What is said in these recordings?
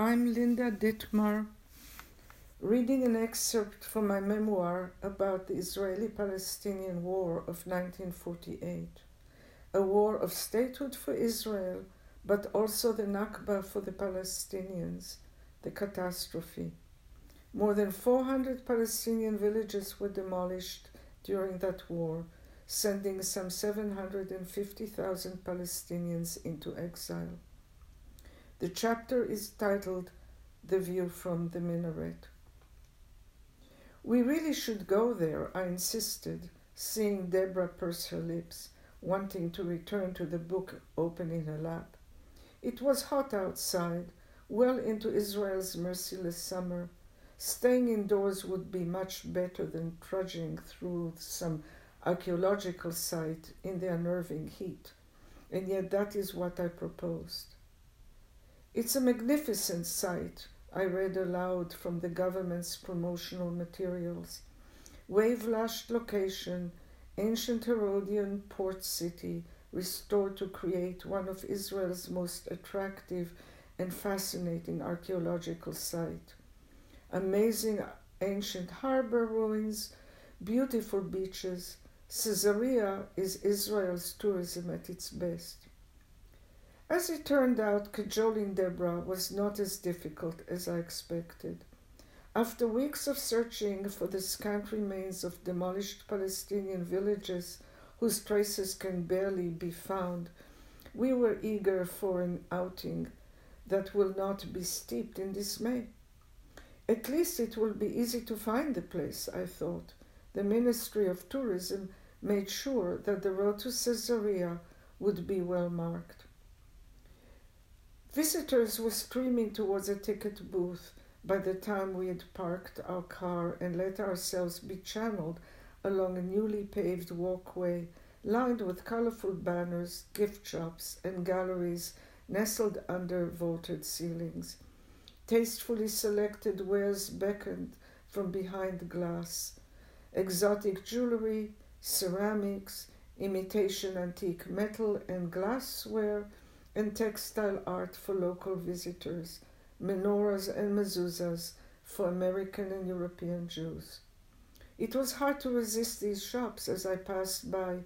I'm Linda Dittmar, reading an excerpt from my memoir about the Israeli Palestinian War of 1948, a war of statehood for Israel, but also the Nakba for the Palestinians, the catastrophe. More than 400 Palestinian villages were demolished during that war, sending some 750,000 Palestinians into exile. The chapter is titled The View from the Minaret. We really should go there, I insisted, seeing Deborah purse her lips, wanting to return to the book open in her lap. It was hot outside, well into Israel's merciless summer. Staying indoors would be much better than trudging through some archaeological site in the unnerving heat, and yet that is what I proposed. It's a magnificent sight, I read aloud from the government's promotional materials. Wave lashed location, ancient Herodian port city, restored to create one of Israel's most attractive and fascinating archaeological sites. Amazing ancient harbor ruins, beautiful beaches. Caesarea is Israel's tourism at its best. As it turned out, cajoling Deborah was not as difficult as I expected. After weeks of searching for the scant remains of demolished Palestinian villages whose traces can barely be found, we were eager for an outing that will not be steeped in dismay. At least it will be easy to find the place, I thought. The Ministry of Tourism made sure that the road to Caesarea would be well marked. Visitors were streaming towards a ticket booth by the time we had parked our car and let ourselves be channeled along a newly paved walkway lined with colorful banners, gift shops, and galleries nestled under vaulted ceilings. Tastefully selected wares beckoned from behind glass. Exotic jewelry, ceramics, imitation antique metal and glassware and textile art for local visitors, menorahs and mezuzahs for American and European Jews. It was hard to resist these shops as I passed by,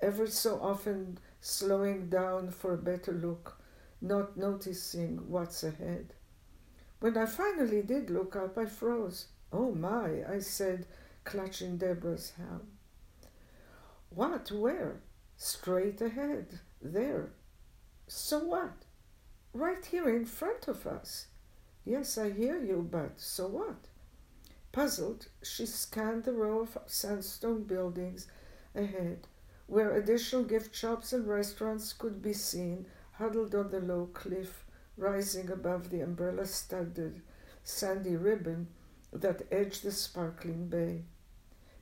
ever so often slowing down for a better look, not noticing what's ahead. When I finally did look up, I froze. Oh my, I said, clutching Deborah's hand. What? Where? Straight ahead. There. So what? Right here in front of us. Yes, I hear you, but so what? Puzzled, she scanned the row of sandstone buildings ahead, where additional gift shops and restaurants could be seen huddled on the low cliff rising above the umbrella studded sandy ribbon that edged the sparkling bay.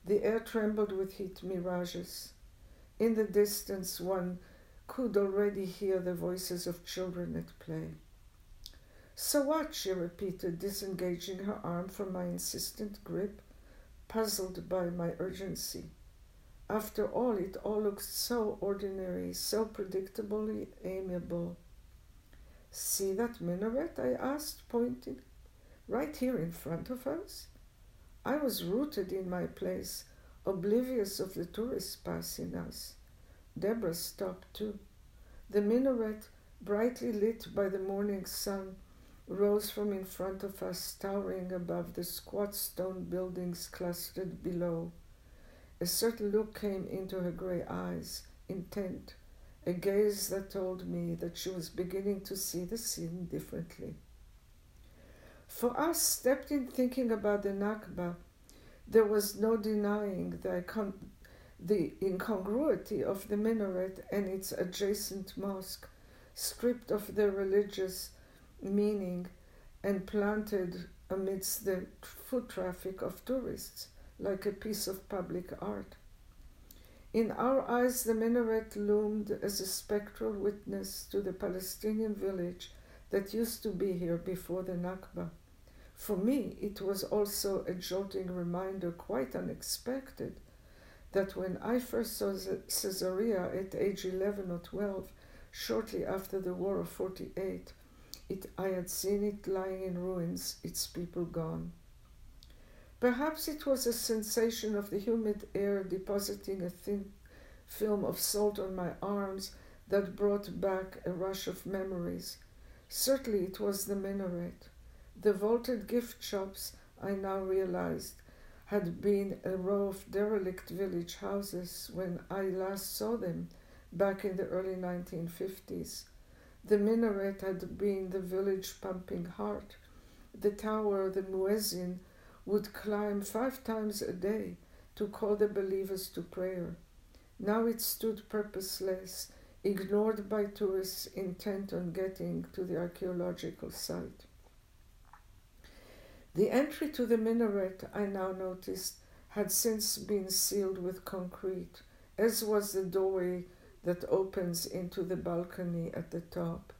The air trembled with heat mirages. In the distance, one could already hear the voices of children at play. So what? she repeated, disengaging her arm from my insistent grip, puzzled by my urgency. After all, it all looked so ordinary, so predictably amiable. See that minaret? I asked, pointing. Right here in front of us? I was rooted in my place, oblivious of the tourists passing us. Deborah stopped too. The minaret, brightly lit by the morning sun, rose from in front of us, towering above the squat stone buildings clustered below. A certain look came into her gray eyes, intent, a gaze that told me that she was beginning to see the scene differently. For us, stepped in thinking about the Nakba, there was no denying the the incongruity of the minaret and its adjacent mosque, stripped of their religious meaning and planted amidst the foot traffic of tourists like a piece of public art. In our eyes, the minaret loomed as a spectral witness to the Palestinian village that used to be here before the Nakba. For me, it was also a jolting reminder, quite unexpected, that when I first saw Caesarea at age 11 or 12, shortly after the War of 48, It, I had seen it lying in ruins, its people gone. Perhaps it was a sensation of the humid air depositing a thin film of salt on my arms that brought back a rush of memories. Certainly it was the minaret. The vaulted gift shops, I now realized, had been a row of derelict village houses when I last saw them back in the early 1950s. The minaret had been the village pumping heart. The tower, the muezzin, would climb five times a day to call the believers to prayer. Now it stood purposeless, ignored by tourists intent on getting to the archaeological site. The entry to the minaret, I now noticed, had since been sealed with concrete, as was the doorway that opens into the balcony at the top.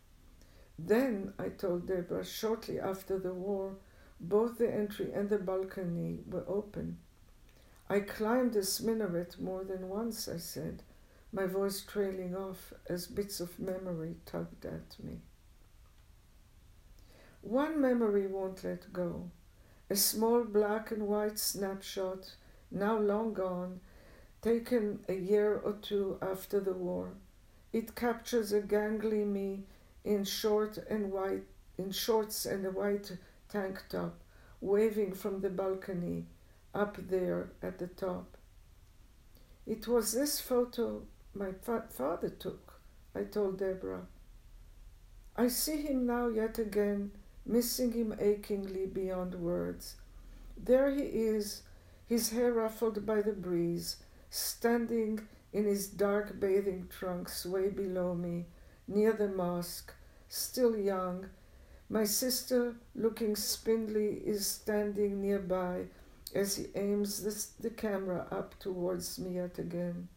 Then, I told Deborah, shortly after the war, both the entry and the balcony were open. I climbed this minaret more than once, I said, my voice trailing off as bits of memory tugged at me. One memory won't let go. A small black and white snapshot, now long gone, taken a year or two after the war. It captures a gangly me in short and white in shorts and a white tank top, waving from the balcony up there at the top. It was this photo my fa- father took, I told Deborah. I see him now yet again, missing him achingly beyond words. There he is, his hair ruffled by the breeze, standing in his dark bathing trunks way below me, near the mosque, still young. My sister, looking spindly, is standing nearby as he aims this, the camera up towards me yet again.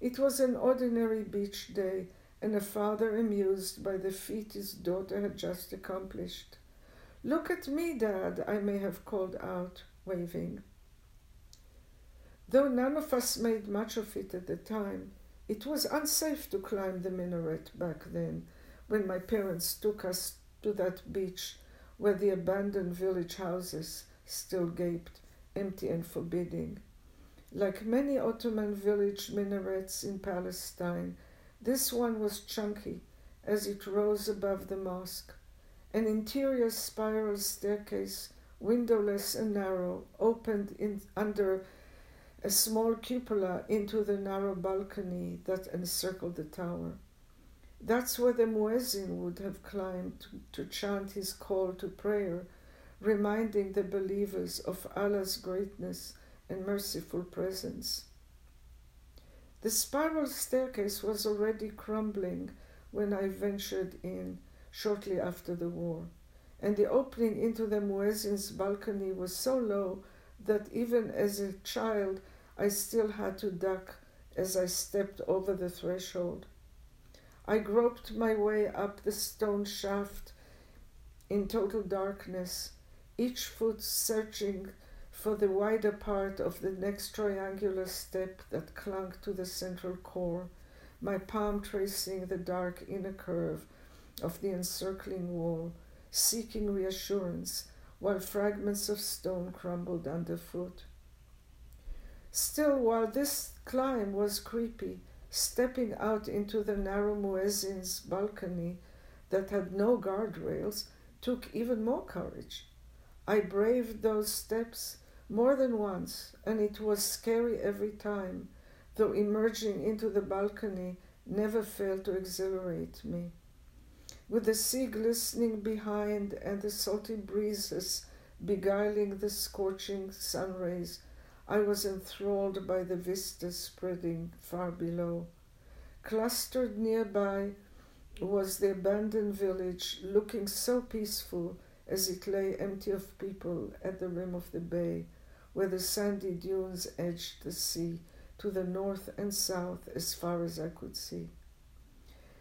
It was an ordinary beach day, and a father amused by the feat his daughter had just accomplished. Look at me, Dad, I may have called out, waving. Though none of us made much of it at the time, it was unsafe to climb the minaret back then, when my parents took us to that beach where the abandoned village houses still gaped, empty and forbidding. Like many Ottoman village minarets in Palestine, this one was chunky as it rose above the mosque. An interior spiral staircase, windowless and narrow, opened in, under a small cupola into the narrow balcony that encircled the tower. That's where the muezzin would have climbed to, to chant his call to prayer, reminding the believers of Allah's greatness and merciful presence. The spiral staircase was already crumbling when I ventured in shortly after the war, and the opening into the muezzin's balcony was so low that even as a child I still had to duck as I stepped over the threshold. I groped my way up the stone shaft in total darkness, each foot searching for the wider part of the next triangular step that clung to the central core, my palm tracing the dark inner curve of the encircling wall, seeking reassurance while fragments of stone crumbled underfoot. Still, while this climb was creepy, stepping out into the narrow muezzin's balcony that had no guardrails took even more courage. I braved those steps more than once, and it was scary every time, though emerging into the balcony never failed to exhilarate me. With the sea glistening behind and the salty breezes beguiling the scorching sun rays, I was enthralled by the vistas spreading far below. Clustered nearby was the abandoned village, looking so peaceful as it lay empty of people at the rim of the bay where the sandy dunes edged the sea to the north and south as far as I could see.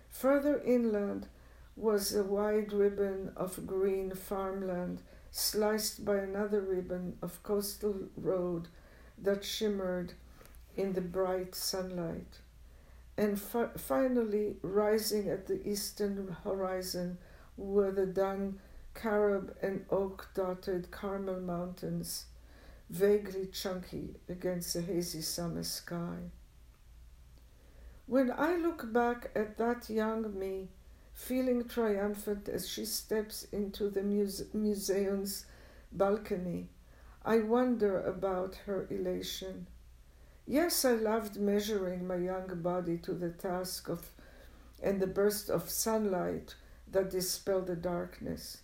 Further inland was a wide ribbon of green farmland sliced by another ribbon of coastal road that shimmered in the bright sunlight. And fi- finally, rising at the eastern horizon, were the dun, carob and oak dotted Carmel Mountains, vaguely chunky against the hazy summer sky. When I look back at that young me, feeling triumphant as she steps into the muse- museum's balcony, I wonder about her elation. Yes, I loved measuring my young body to the task of and the burst of sunlight that dispelled the darkness.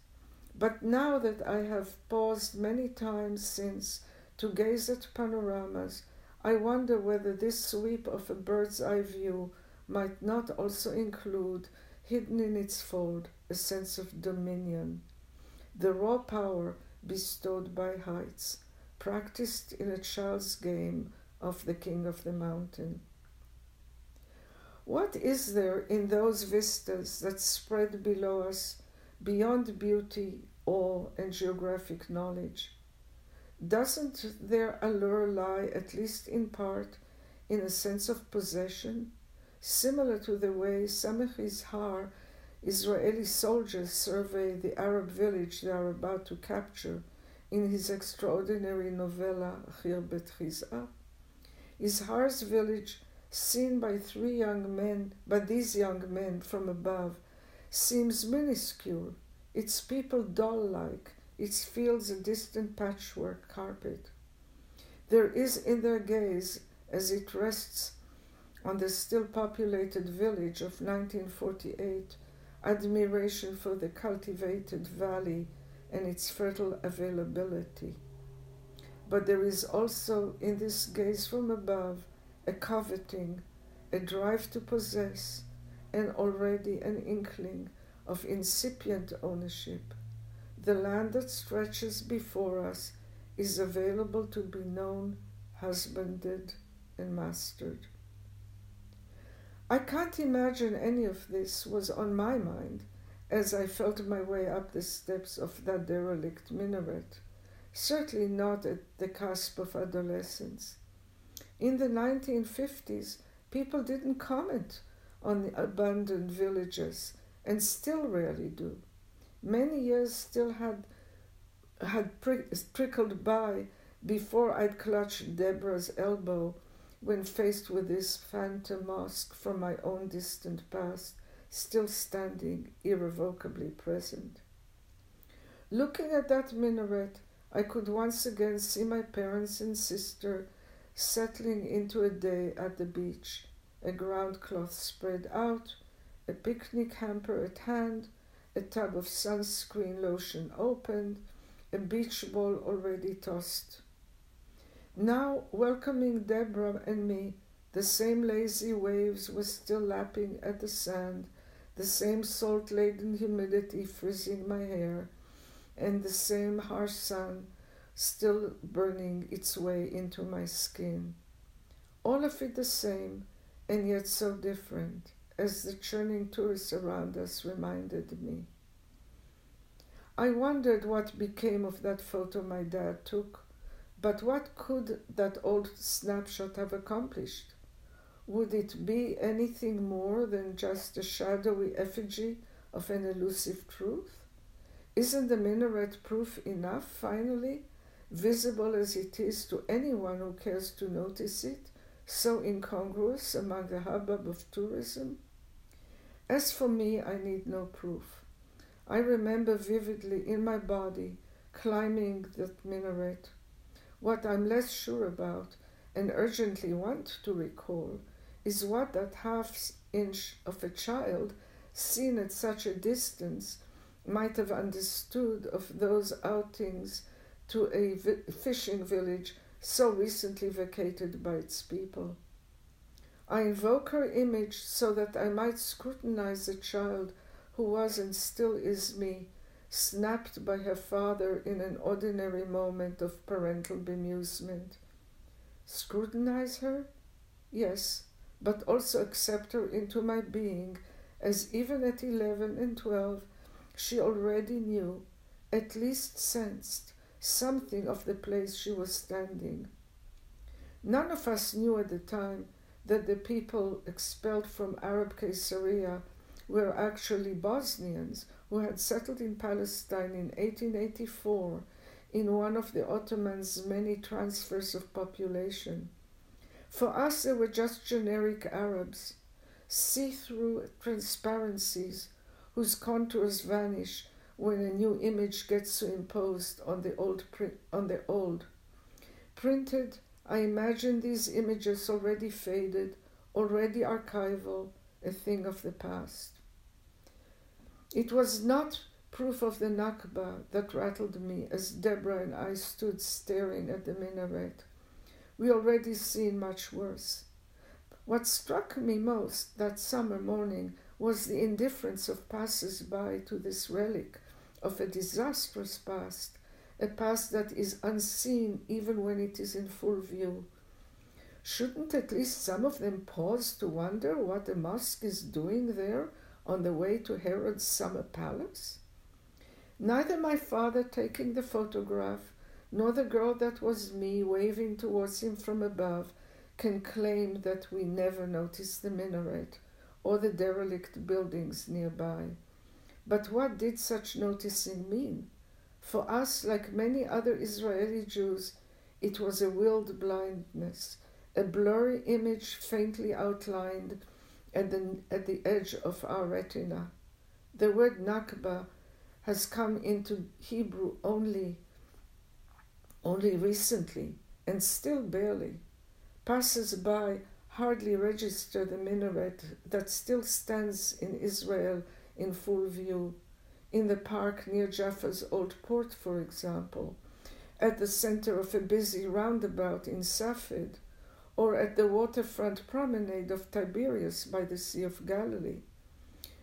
But now that I have paused many times since to gaze at panoramas, I wonder whether this sweep of a bird's eye view might not also include, hidden in its fold, a sense of dominion, the raw power bestowed by heights, practiced in a child's game of the king of the mountain. What is there in those vistas that spread below us beyond beauty, awe, and geographic knowledge? Doesn't their allure lie, at least in part, in a sense of possession, similar to the way Samech Yizhar Israeli soldiers survey the Arab village they are about to capture in his extraordinary novella Khirbet Khizeh? Village seen by three young men, by these young men from above, seems minuscule, its people doll like, its fields a distant patchwork carpet. There is in their gaze, as it rests on the still populated village of 1948, admiration for the cultivated valley and its fertile availability. But there is also in this gaze from above a coveting, a drive to possess, and already an inkling of incipient ownership. The land that stretches before us is available to be known, husbanded, and mastered. I can't imagine any of this was on my mind as I felt my way up the steps of that derelict minaret, certainly not at the cusp of adolescence. In the 1950s, people didn't comment on the abandoned villages and still rarely do. Many years still had had prick, trickled by before I'd clutched Deborah's elbow when faced with this phantom mask from my own distant past, still standing irrevocably present. Looking at that minaret, I could once again see my parents and sister settling into a day at the beach, a ground cloth spread out, a picnic hamper at hand, a tub of sunscreen lotion opened, a beach ball already tossed. Now, welcoming Deborah and me, the same lazy waves were still lapping at the sand, the same salt laden humidity frizzing my hair, and the same harsh sun still burning its way into my skin. All of it the same, and yet so different, as the churning tourists around us reminded me. I wondered what became of that photo my dad took, but what could that old snapshot have accomplished? Would it be anything more than just a shadowy effigy of an elusive truth? Isn't the minaret proof enough, finally, visible as it is to anyone who cares to notice it, so incongruous among the hubbub of tourism? As for me, I need no proof. I remember vividly in my body climbing that minaret. What I'm less sure about and urgently want to recall is what that half inch of a child, seen at such a distance, might have understood of those outings to a vi- fishing village so recently vacated by its people. I invoke her image so that I might scrutinize the child who was and still is me, snapped by her father in an ordinary moment of parental bemusement. Scrutinize her? Yes, but also accept her into my being, as even at eleven and twelve she already knew, at least sensed, something of the place she was standing. None of us knew at the time that the people expelled from Arab Caesarea were actually Bosnians who had settled in Palestine in 1884 in one of the Ottomans' many transfers of population. For us, they were just generic Arabs, see through transparencies whose contours vanish when a new image gets superimposed on the old. on the old. Printed, I imagine these images already faded, already archival, a thing of the past. It was not proof of the Nakba that rattled me as Deborah and I stood staring at the minaret. We already seen much worse. What struck me most that summer morning was the indifference of passers by to this relic of a disastrous past, a past that is unseen even when it is in full view. Shouldn't at least some of them pause to wonder what the mosque is doing there on the way to Herod's summer palace? Neither my father taking the photograph nor the girl that was me waving towards him from above can claim that we never noticed the minaret or the derelict buildings nearby. But what did such noticing mean? For us, like many other Israeli Jews, it was a willed blindness, a blurry image faintly outlined at the, at the edge of our retina. The word Nakba has come into Hebrew only, only recently, and still barely. Passers by hardly register the minaret that still stands in Israel in full view, in the park near Jaffa's Old Port, for example, at the center of a busy roundabout in Safed, or at the waterfront promenade of Tiberias by the Sea of Galilee.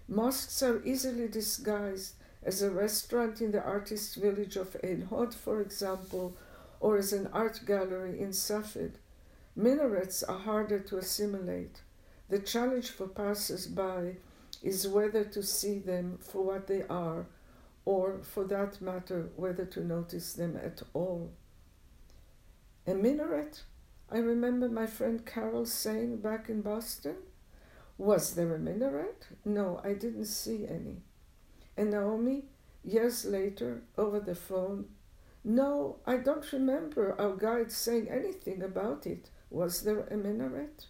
Mosques are easily disguised as a restaurant in the artist village of Ein Hod, for example, or as an art gallery in Safed. Minarets are harder to assimilate. The challenge for passers by is whether to see them for what they are, or for that matter, whether to notice them at all. A minaret? I remember my friend Carol saying back in Boston. Was there a minaret? No, I didn't see any. And Naomi, years later, over the phone, no, I don't remember our guide saying anything about it. Was there a minaret?